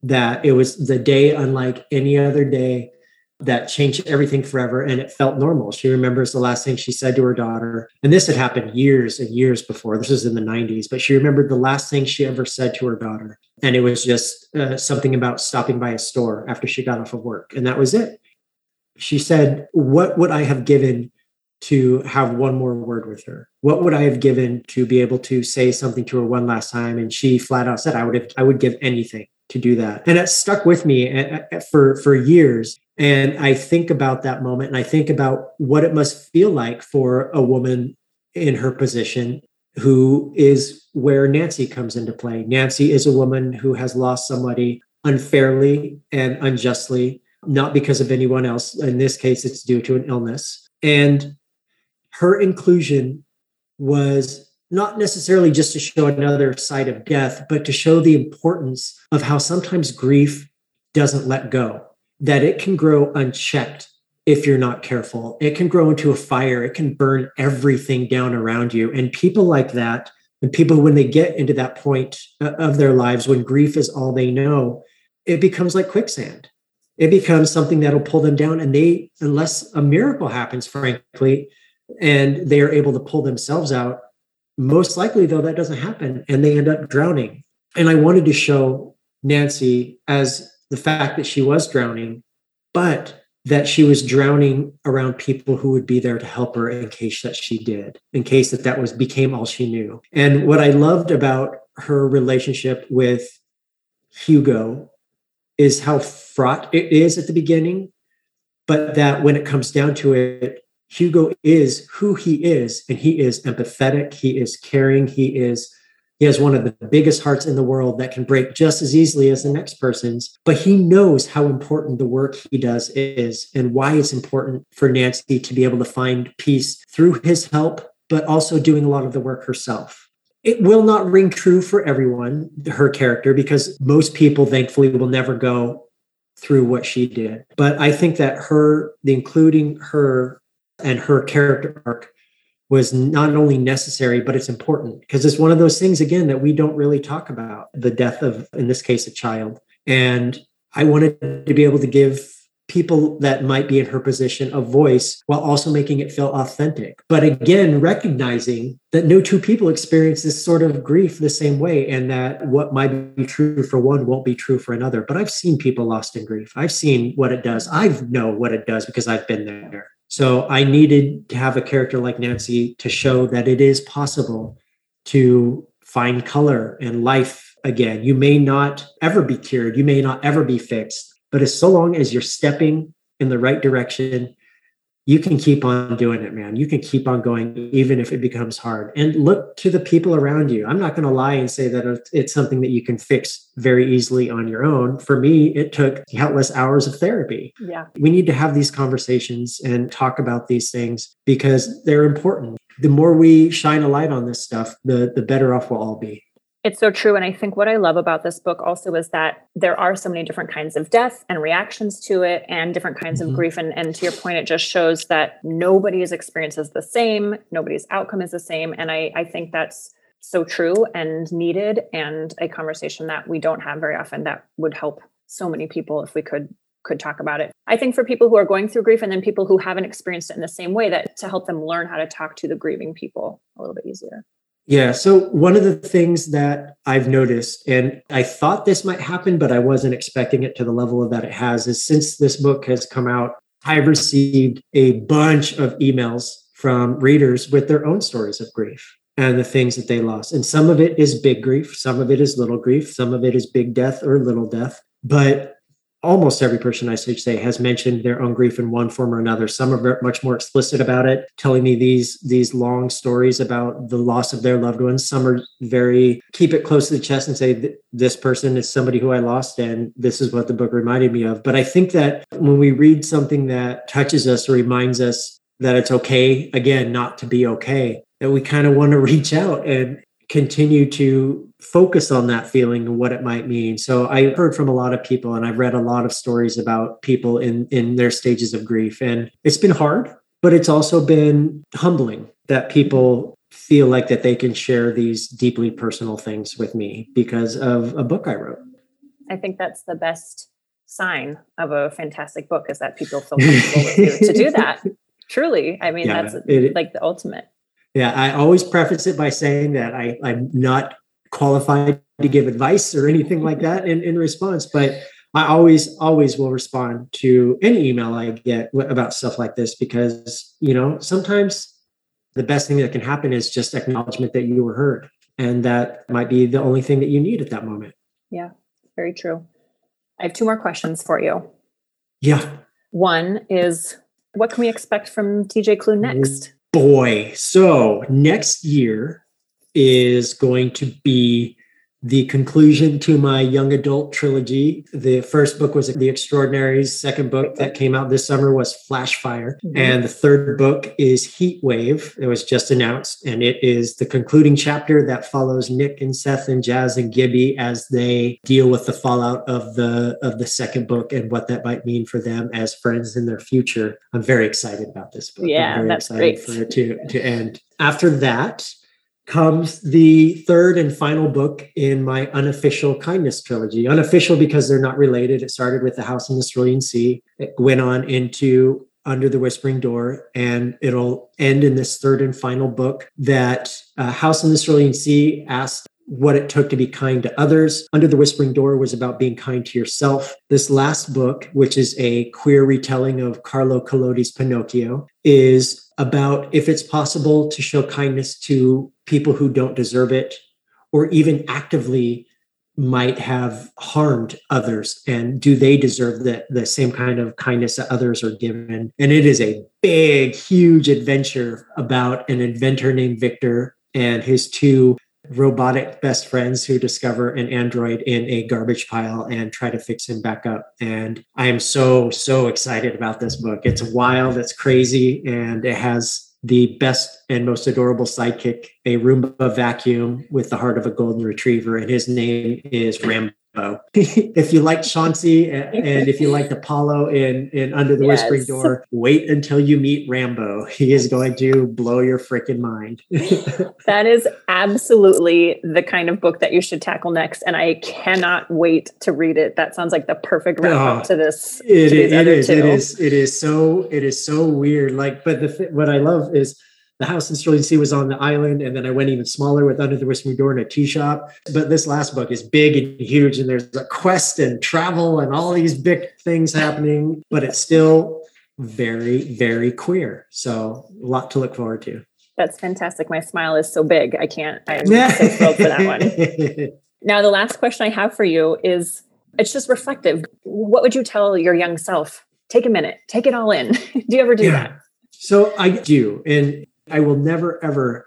That it was the day unlike any other day that changed everything forever and it felt normal. She remembers the last thing she said to her daughter. And this had happened years and years before. This was in the 90s, but she remembered the last thing she ever said to her daughter. And it was just uh, something about stopping by a store after she got off of work. And that was it. She said, What would I have given to have one more word with her? What would I have given to be able to say something to her one last time? And she flat out said, I would have, I would give anything to do that. And it stuck with me eh, eh, for, for years. And I think about that moment and I think about what it must feel like for a woman in her position who is where Nancy comes into play. Nancy is a woman who has lost somebody unfairly and unjustly, not because of anyone else. In this case, it's due to an illness. And her inclusion was not necessarily just to show another side of death, but to show the importance of how sometimes grief doesn't let go, that it can grow unchecked if you're not careful. It can grow into a fire, it can burn everything down around you. And people like that, and people, when they get into that point uh, of their lives, when grief is all they know, it becomes like quicksand. It becomes something that'll pull them down. And they, unless a miracle happens, frankly, and they are able to pull themselves out. Most likely, though, that doesn't happen and they end up drowning. And I wanted to show Nancy as the fact that she was drowning, but that she was drowning around people who would be there to help her in case that she did, in case that that was became all she knew. And what I loved about her relationship with Hugo is how fraught it is at the beginning, but that when it comes down to it, Hugo is who he is, and he is empathetic, he is caring, he is he has one of the biggest hearts in the world that can break just as easily as the next person's, but he knows how important the work he does is and why it's important for Nancy to be able to find peace through his help, but also doing a lot of the work herself. It will not ring true for everyone, her character, because most people, thankfully, will never go through what she did. But I think that her, the including her and her character arc was not only necessary, but it's important because it's one of those things, again, that we don't really talk about the death of, in this case, a child. And I wanted to be able to give people that might be in her position a voice while also making it feel authentic. But again, recognizing that no two people experience this sort of grief the same way, and that what might be true for one won't be true for another. But I've seen people lost in grief. I've seen what it does. I know what it does because I've been there. So I needed to have a character like Nancy to show that it is possible to find color and life again. You may not ever be cured, you may not ever be fixed, but as so long as you're stepping in the right direction, you can keep on doing it, man. You can keep on going, even if it becomes hard. And look to the people around you. I'm not going to lie and say that it's something that you can fix very easily on your own. For me, it took countless hours of therapy. Yeah. We need to have these conversations and talk about these things because they're important. The more we shine a light on this stuff, the, the better off we'll all be. It's so true. And I think what I love about this book also is that there are so many different kinds of death and reactions to it and different kinds mm-hmm. of grief. And, and to your point, it just shows that nobody's experience is the same, nobody's outcome is the same. And I, I think that's so true and needed and a conversation that we don't have very often that would help so many people if we could could talk about it. I think for people who are going through grief and then people who haven't experienced it in the same way that to help them learn how to talk to the grieving people a little bit easier. Yeah. So, one of the things that I've noticed, and I thought this might happen, but I wasn't expecting it to the level that it has, is since this book has come out, I've received a bunch of emails from readers with their own stories of grief and the things that they lost. And some of it is big grief, some of it is little grief, some of it is big death or little death. But almost every person I should say has mentioned their own grief in one form or another. Some are much more explicit about it, telling me these these long stories about the loss of their loved ones. Some are very keep it close to the chest and say this person is somebody who I lost, and this is what the book reminded me of. But I think that when we read something that touches us or reminds us that it's okay, again, not to be okay, that we kind of want to reach out and continue to focus on that feeling and what it might mean. So I heard from a lot of people and I've read a lot of stories about people in in their stages of grief and it's been hard, but it's also been humbling that people feel like that they can share these deeply personal things with me because of a book I wrote. I think that's the best sign of a fantastic book is that people feel comfortable with you to do that. Truly. I mean, yeah, that's it, like the ultimate. Yeah, I always preface it by saying that I, I'm not qualified to give advice or anything like that in, in response, but I always, always will respond to any email I get about stuff like this because, you know, sometimes the best thing that can happen is just acknowledgement that you were heard. And that might be the only thing that you need at that moment. Yeah, very true. I have two more questions for you. Yeah. One is what can we expect from TJ Klune next? Boy. So next year is going to be the conclusion to my young adult trilogy. The first book was The Extraordinaries. Second book that came out this summer was Flashfire. Mm-hmm. And the third book is Heat Wave. It was just announced. And it is the concluding chapter that follows Nick and Seth and Jazz and Gibby as they deal with the fallout of the of the second book and what that might mean for them as friends in their future. I'm very excited about this book. Yeah, I'm very that's excited great. for it to, to end. After that, comes the third and final book in my unofficial kindness trilogy. Unofficial because they're not related. It started with The House in the Cerulean Sea. It went on into Under the Whispering Door, and it'll end in this third and final book that uh, House in the Cerulean Sea asked what it took to be kind to others. Under the Whispering Door was about being kind to yourself. This last book, which is a queer retelling of Carlo Collodi's Pinocchio, is about if it's possible to show kindness to people who don't deserve it, or even actively might have harmed others and do they deserve the, the same kind of kindness that others are given and it is a big huge adventure about an inventor named victor and his two robotic best friends who discover an android in a garbage pile and try to fix him back up. And I am so, so excited about this book. It's wild, it's crazy, and it has the best and most adorable sidekick, a Roomba vacuum with the heart of a golden retriever. And his name is Rambo. if you like Chauncey and if you like Apollo in, in Under the yes. Whispering Door, wait until you meet Rambo. He is going to blow your freaking mind. that is absolutely the kind of book that you should tackle next. And I cannot wait to read it. That sounds like the perfect wrap up oh, to this. It, to it is. Two. It is. It is so. It is so weird. Like, but the what I love is the house in Cerulean Sea was on the island, and then I went even smaller with Under the Whispering Door and a tea shop. But this last book is big and huge, and there's a quest and travel and all these big things happening, but it's still very, very queer. So a lot to look forward to. That's fantastic. My smile is so big. I can't, I'm so thrilled for that one. now, the last question I have for you is it's just reflective. What would you tell your young self? Take a minute, take it all in. do you ever do yeah. that? So I do. And I will never, ever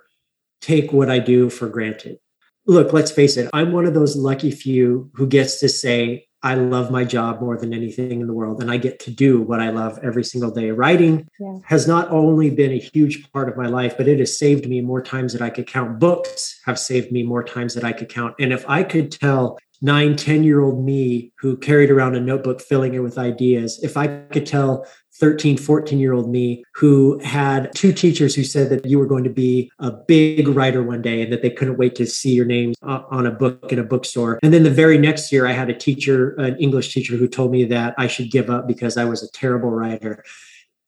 take what I do for granted. Look, let's face it, I'm one of those lucky few who gets to say, I love my job more than anything in the world, and I get to do what I love every single day. Writing yeah. has not only been a huge part of my life, but it has saved me more times that I could count. Books have saved me more times that I could count. And if I could tell nine, 10 year old me who carried around a notebook filling it with ideas, if I could tell 13, 14 year old me who had two teachers who said that you were going to be a big writer one day and that they couldn't wait to see your name on a book in a bookstore. And then the very next year, I had a teacher, an English teacher, who told me that I should give up because I was a terrible writer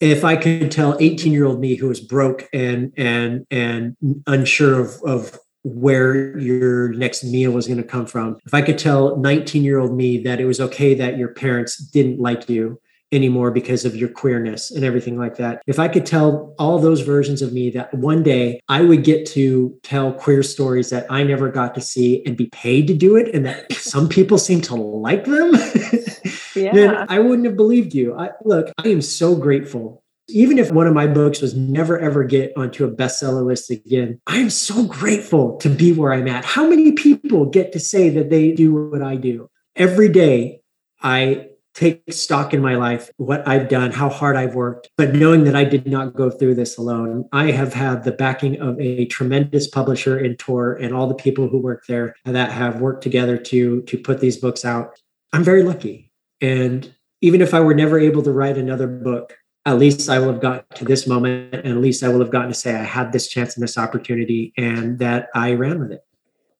if I could tell 18 year old me who was broke and and and unsure of, of where your next meal was going to come from, if I could tell 19 year old me that it was okay that your parents didn't like you anymore because of your queerness and everything like that. If I could tell all those versions of me that one day I would get to tell queer stories that I never got to see and be paid to do it, and that some people seem to like them, yeah. then I wouldn't have believed you. I, look, I am so grateful even if one of my books was never ever get onto a bestseller list again, I am so grateful to be where I'm at. How many people get to say that they do what I do? Every day, I take stock in my life, what I've done, how hard I've worked, but knowing that I did not go through this alone. I have had the backing of a tremendous publisher in Tor and all the people who work there that have worked together to to put these books out. I'm very lucky. And even if I were never able to write another book, at least I will have gotten to this moment and at least I will have gotten to say I had this chance and this opportunity and that I ran with it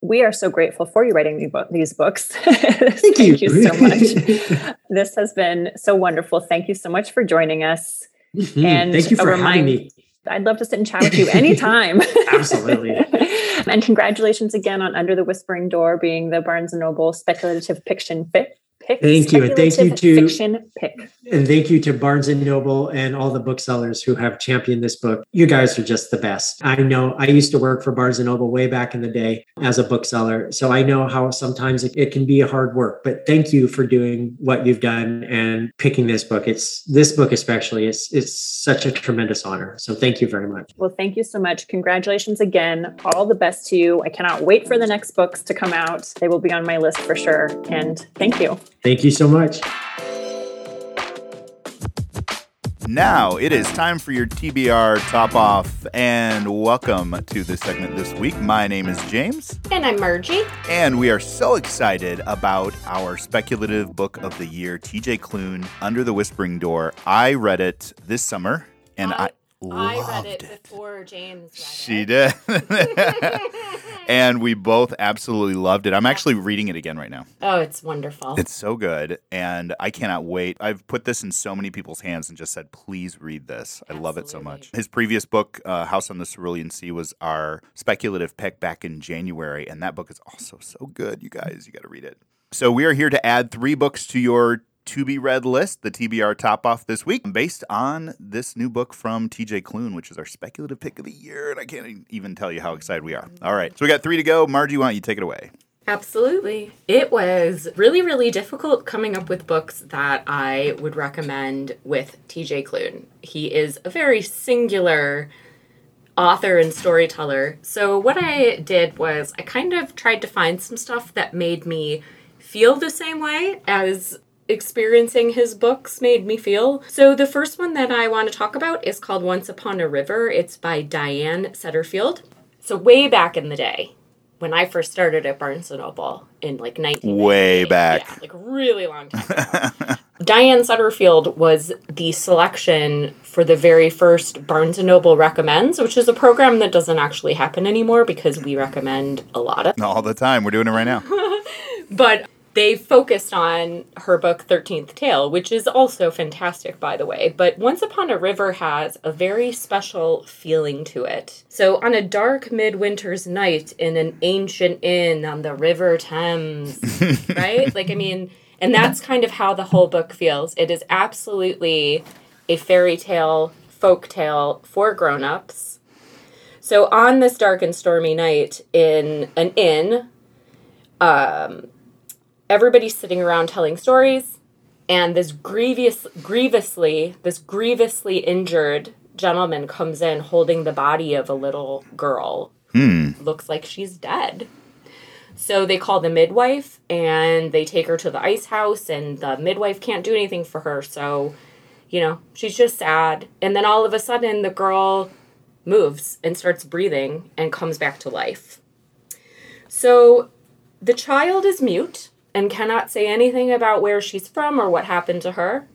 we are so grateful for you writing these books. Thank, Thank you. you. so much. this has been so wonderful. Thank you so much for joining us. Mm-hmm. And Thank you for remind- having me. I'd love to sit and chat with you anytime. Absolutely. and congratulations again on Under the Whispering Door being the Barnes and Noble speculative fiction fit pick. Thank you, and thank you to fiction pick. And thank you to Barnes and Noble and all the booksellers who have championed this book. You guys are just the best. I know I used to work for Barnes and Noble way back in the day as a bookseller, so I know how sometimes it, it can be a hard work. But thank you for doing what you've done and picking this book. It's this book especially. It's it's such a tremendous honor. So thank you very much. Well, thank you so much. Congratulations again. All the best to you. I cannot wait for the next books to come out. They will be on my list for sure. And thank you. Thank you so much. Now it is time for your TBR top off, and welcome to this segment this week. My name is James. And I'm Margie. And we are so excited about our speculative book of the year, TJ Klune, Under the Whispering Door. I read it this summer, and oh, I, I I read it, it, before James read she did. and we both absolutely loved it. I'm actually reading it again right now. Oh, it's wonderful. It's so good. And I cannot wait. I've put this in so many people's hands and just said, please read this. I love it so much. His previous book, uh, House on the Cerulean Sea, was our speculative pick back in January. And that book is also so good, you guys. You got to read it. So we are here to add three books to your to be read list, the TBR top off this week, based on this new book from TJ Klune, which is our speculative pick of the year. And I can't even tell you how excited we are. All right. So we got three to go. Margie, why don't you take it away? Absolutely. It was really, really difficult coming up with books that I would recommend with TJ Klune. He is a very singular author and storyteller. So, what I did was I kind of tried to find some stuff that made me feel the same way as experiencing his books made me feel. So, the first one that I want to talk about is called Once Upon a River. It's by Diane Setterfield. So, way back in the day, when I first started at Barnes and Noble in like 19 Way back. yeah, like really long time ago. Diane Setterfield was the selection for the very first Barnes and Noble recommends, which is a program that doesn't actually happen anymore because we recommend a lot of. All the time. We're doing it right now. But they focused on her book 13th Tale, which is also fantastic, by the way. But Once Upon a River has a very special feeling to it. So, on a dark midwinter's night in an ancient inn on the River Thames, right? Like, I mean, and that's kind of how the whole book feels. It is absolutely a fairy tale, folk tale for grown ups. So, on this dark and stormy night in an inn, um, everybody's sitting around telling stories, and this grievous, grievously, this grievously injured gentleman comes in holding the body of a little girl who looks like she's dead. So they call the midwife and they take her to the ice house, and the midwife can't do anything for her. So, you know, she's just sad. And then all of a sudden, the girl moves and starts breathing and comes back to life. So the child is mute and cannot say anything about where she's from or what happened to her.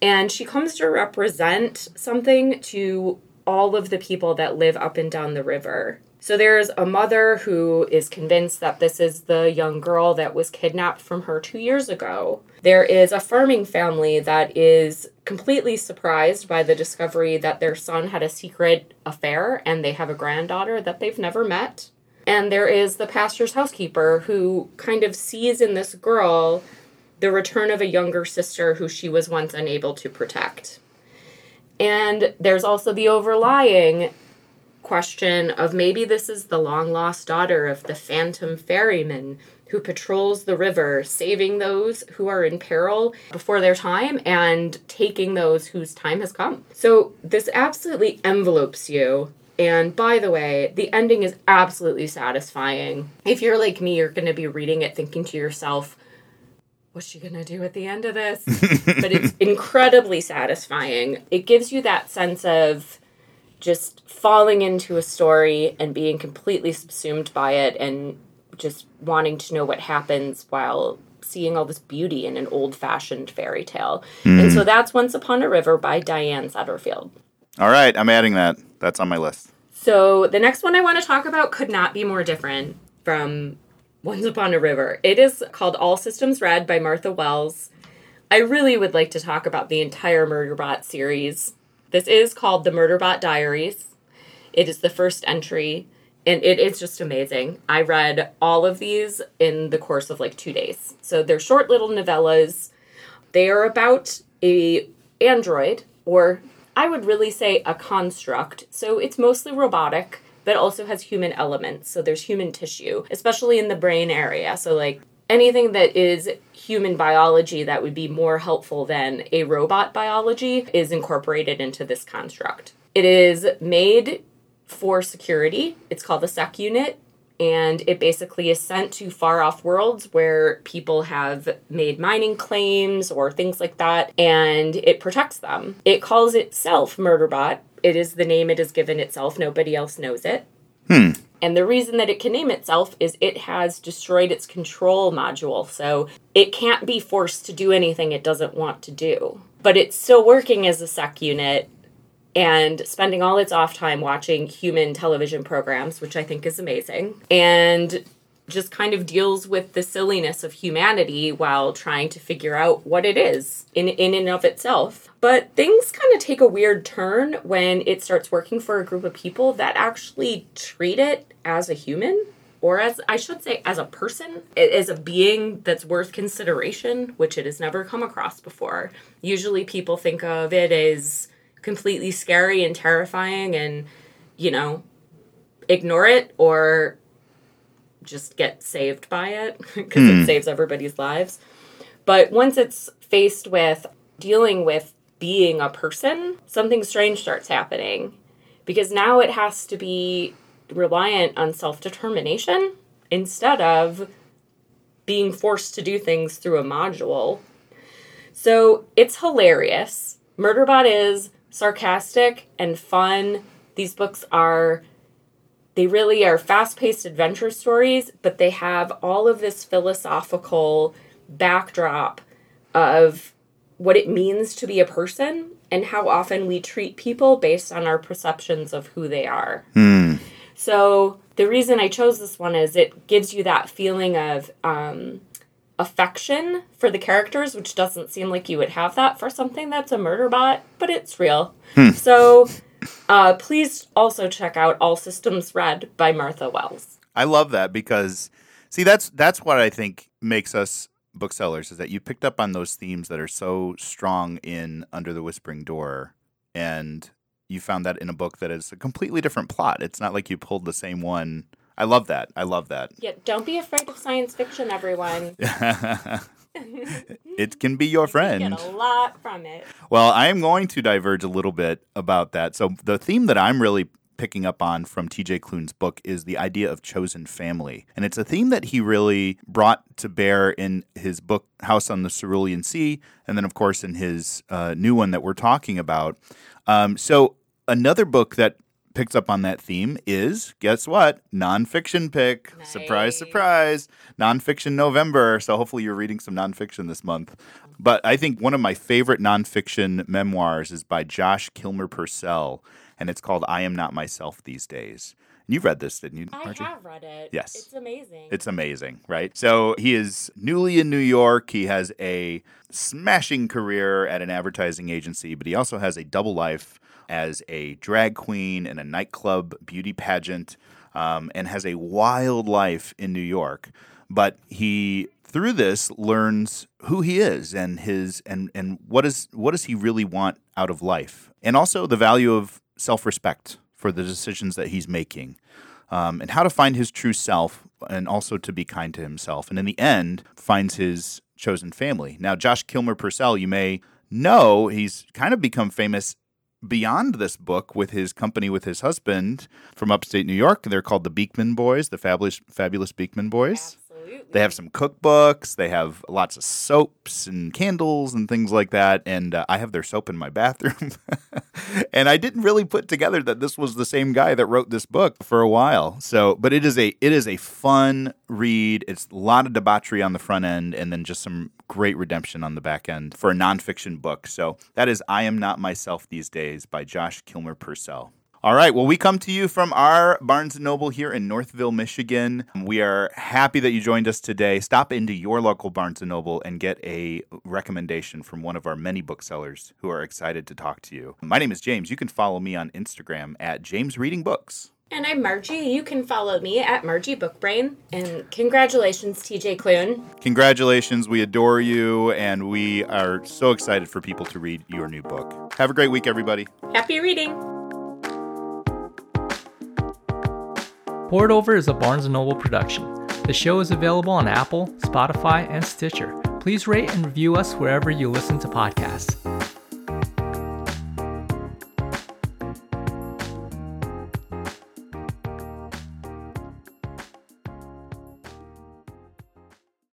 And she comes to represent something to all of the people that live up and down the river. So there's a mother who is convinced that this is the young girl that was kidnapped from her two years ago. There is a farming family that is completely surprised by the discovery that their son had a secret affair and they have a granddaughter that they've never met. And there is the pastor's housekeeper who kind of sees in this girl the return of a younger sister who she was once unable to protect. And there's also the overlying question of maybe this is the long lost daughter of the phantom ferryman who patrols the river, saving those who are in peril before their time and taking those whose time has come. So this absolutely envelopes you. And by the way, the ending is absolutely satisfying. If you're like me, you're going to be reading it thinking to yourself, what's she going to do at the end of this? but it's incredibly satisfying. It gives you that sense of just falling into a story and being completely subsumed by it and just wanting to know what happens while seeing all this beauty in an old fashioned fairy tale. And so mm-hmm. that's Once Upon a River by Diane Setterfield. All right, I'm adding that. That's on my list. So the next one I want to talk about could not be more different from Once Upon a River. It is called All Systems Red by Martha Wells. I really would like to talk about the entire Murderbot series. This is called the Murderbot Diaries. It is the first entry, and it is just amazing. I read all of these in the course of like two days. So they're short little novellas. They are about a android, or I would really say a construct. So it's mostly robotic, but also has human elements. So there's human tissue, especially in the brain area. So like anything that is human biology that would be more helpful than a robot biology is incorporated into this construct. It is made for security. It's called the SEC unit. And it basically is sent to far off worlds where people have made mining claims or things like that, and it protects them. It calls itself Murderbot. It is the name it has given itself. Nobody else knows it. Hmm. And the reason that it can name itself is it has destroyed its control module. So it can't be forced to do anything it doesn't want to do. But it's still working as a SEC unit and spending all its off time watching human television programs, which I think is amazing. And just kind of deals with the silliness of humanity while trying to figure out what it is in in and of itself. But things kind of take a weird turn when it starts working for a group of people that actually treat it as a human or as I should say as a person, as a being that's worth consideration, which it has never come across before. Usually people think of it as completely scary and terrifying and you know, ignore it or just get saved by it because it hmm. saves everybody's lives. But once it's faced with dealing with being a person, something strange starts happening because now it has to be reliant on self determination instead of being forced to do things through a module. So it's hilarious. Murderbot is sarcastic and fun. These books are, they really are fast paced adventure stories, but they have all of this philosophical backdrop of what it means to be a person and how often we treat people based on our perceptions of who they are. So the reason I chose this one is it gives you that feeling of um, affection for the characters, which doesn't seem like you would have that for something that's a murder bot, but it's real. So uh, please also check out All Systems Red by Martha Wells. I love that because see that's that's what I think makes us booksellers is that you picked up on those themes that are so strong in Under the Whispering Door and you found that in a book that is a completely different plot. It's not like you pulled the same one. I love that. I love that. Yeah, don't be afraid of science fiction, everyone. it can be your You friend. get a lot from it. Well, I am going to diverge a little bit about that. So, the theme that I'm really picking up on from TJ Klune's book is the idea of chosen family. And it's a theme that he really brought to bear in his book, House on the Cerulean Sea, and then, of course, in his uh, new one that we're talking about. Um, so, another book that picks up on that theme is guess what? Nonfiction pick. Surprise, Nice. surprise. Nonfiction November. So hopefully you're reading some nonfiction this month. But I think one of my favorite nonfiction memoirs is by Josh Kilmer Purcell, and it's called I Am Not Myself These Days. You've read this, didn't you? I have read it. Yes. It's amazing. It's amazing, right? So he is newly in New York. He has a smashing career at an advertising agency, but he also has a double life as a drag queen and a nightclub beauty pageant, um, and has a wild life in New York. But he through this learns who he is and his and and what is what does he really want out of life, and also the value of self respect for the decisions that he's making um, and how to find his true self and also to be kind to himself. And in the end, finds his chosen family. Now, Josh Kilmer Purcell, you may know, he's kind of become famous beyond this book with his company with his husband from upstate New York. They're called the Beekman Boys, the fabulous, fabulous Beekman Boys. Absolutely. They have some cookbooks. They have lots of soaps and candles and things like that. And uh, I have their soap in my bathroom. and I didn't really put together that this was the same guy that wrote this book for a while. So, but it is a it is a fun read. It's a lot of debauchery on the front end, and then just some great redemption on the back end for a nonfiction book. So that is I Am Not Myself These Days by Josh Kilmer Purcell. All right. Well, we come to you from our Barnes and Noble here in Northville, Michigan. We are happy that you joined us today. Stop into your local Barnes Noble and get a recommendation from one of our many booksellers who are excited to talk to you. My name is James. You can follow me on Instagram at James Reading Books. And I'm Margie. You can follow me at Margie Bookbrain. And congratulations, TJ Klune. Congratulations. We adore you, and we are so excited for people to read your new book. Have a great week, everybody. Happy reading. Poured Over is a Barnes & Noble production. The show is available on Apple, Spotify, and Stitcher. Please rate and review us wherever you listen to podcasts.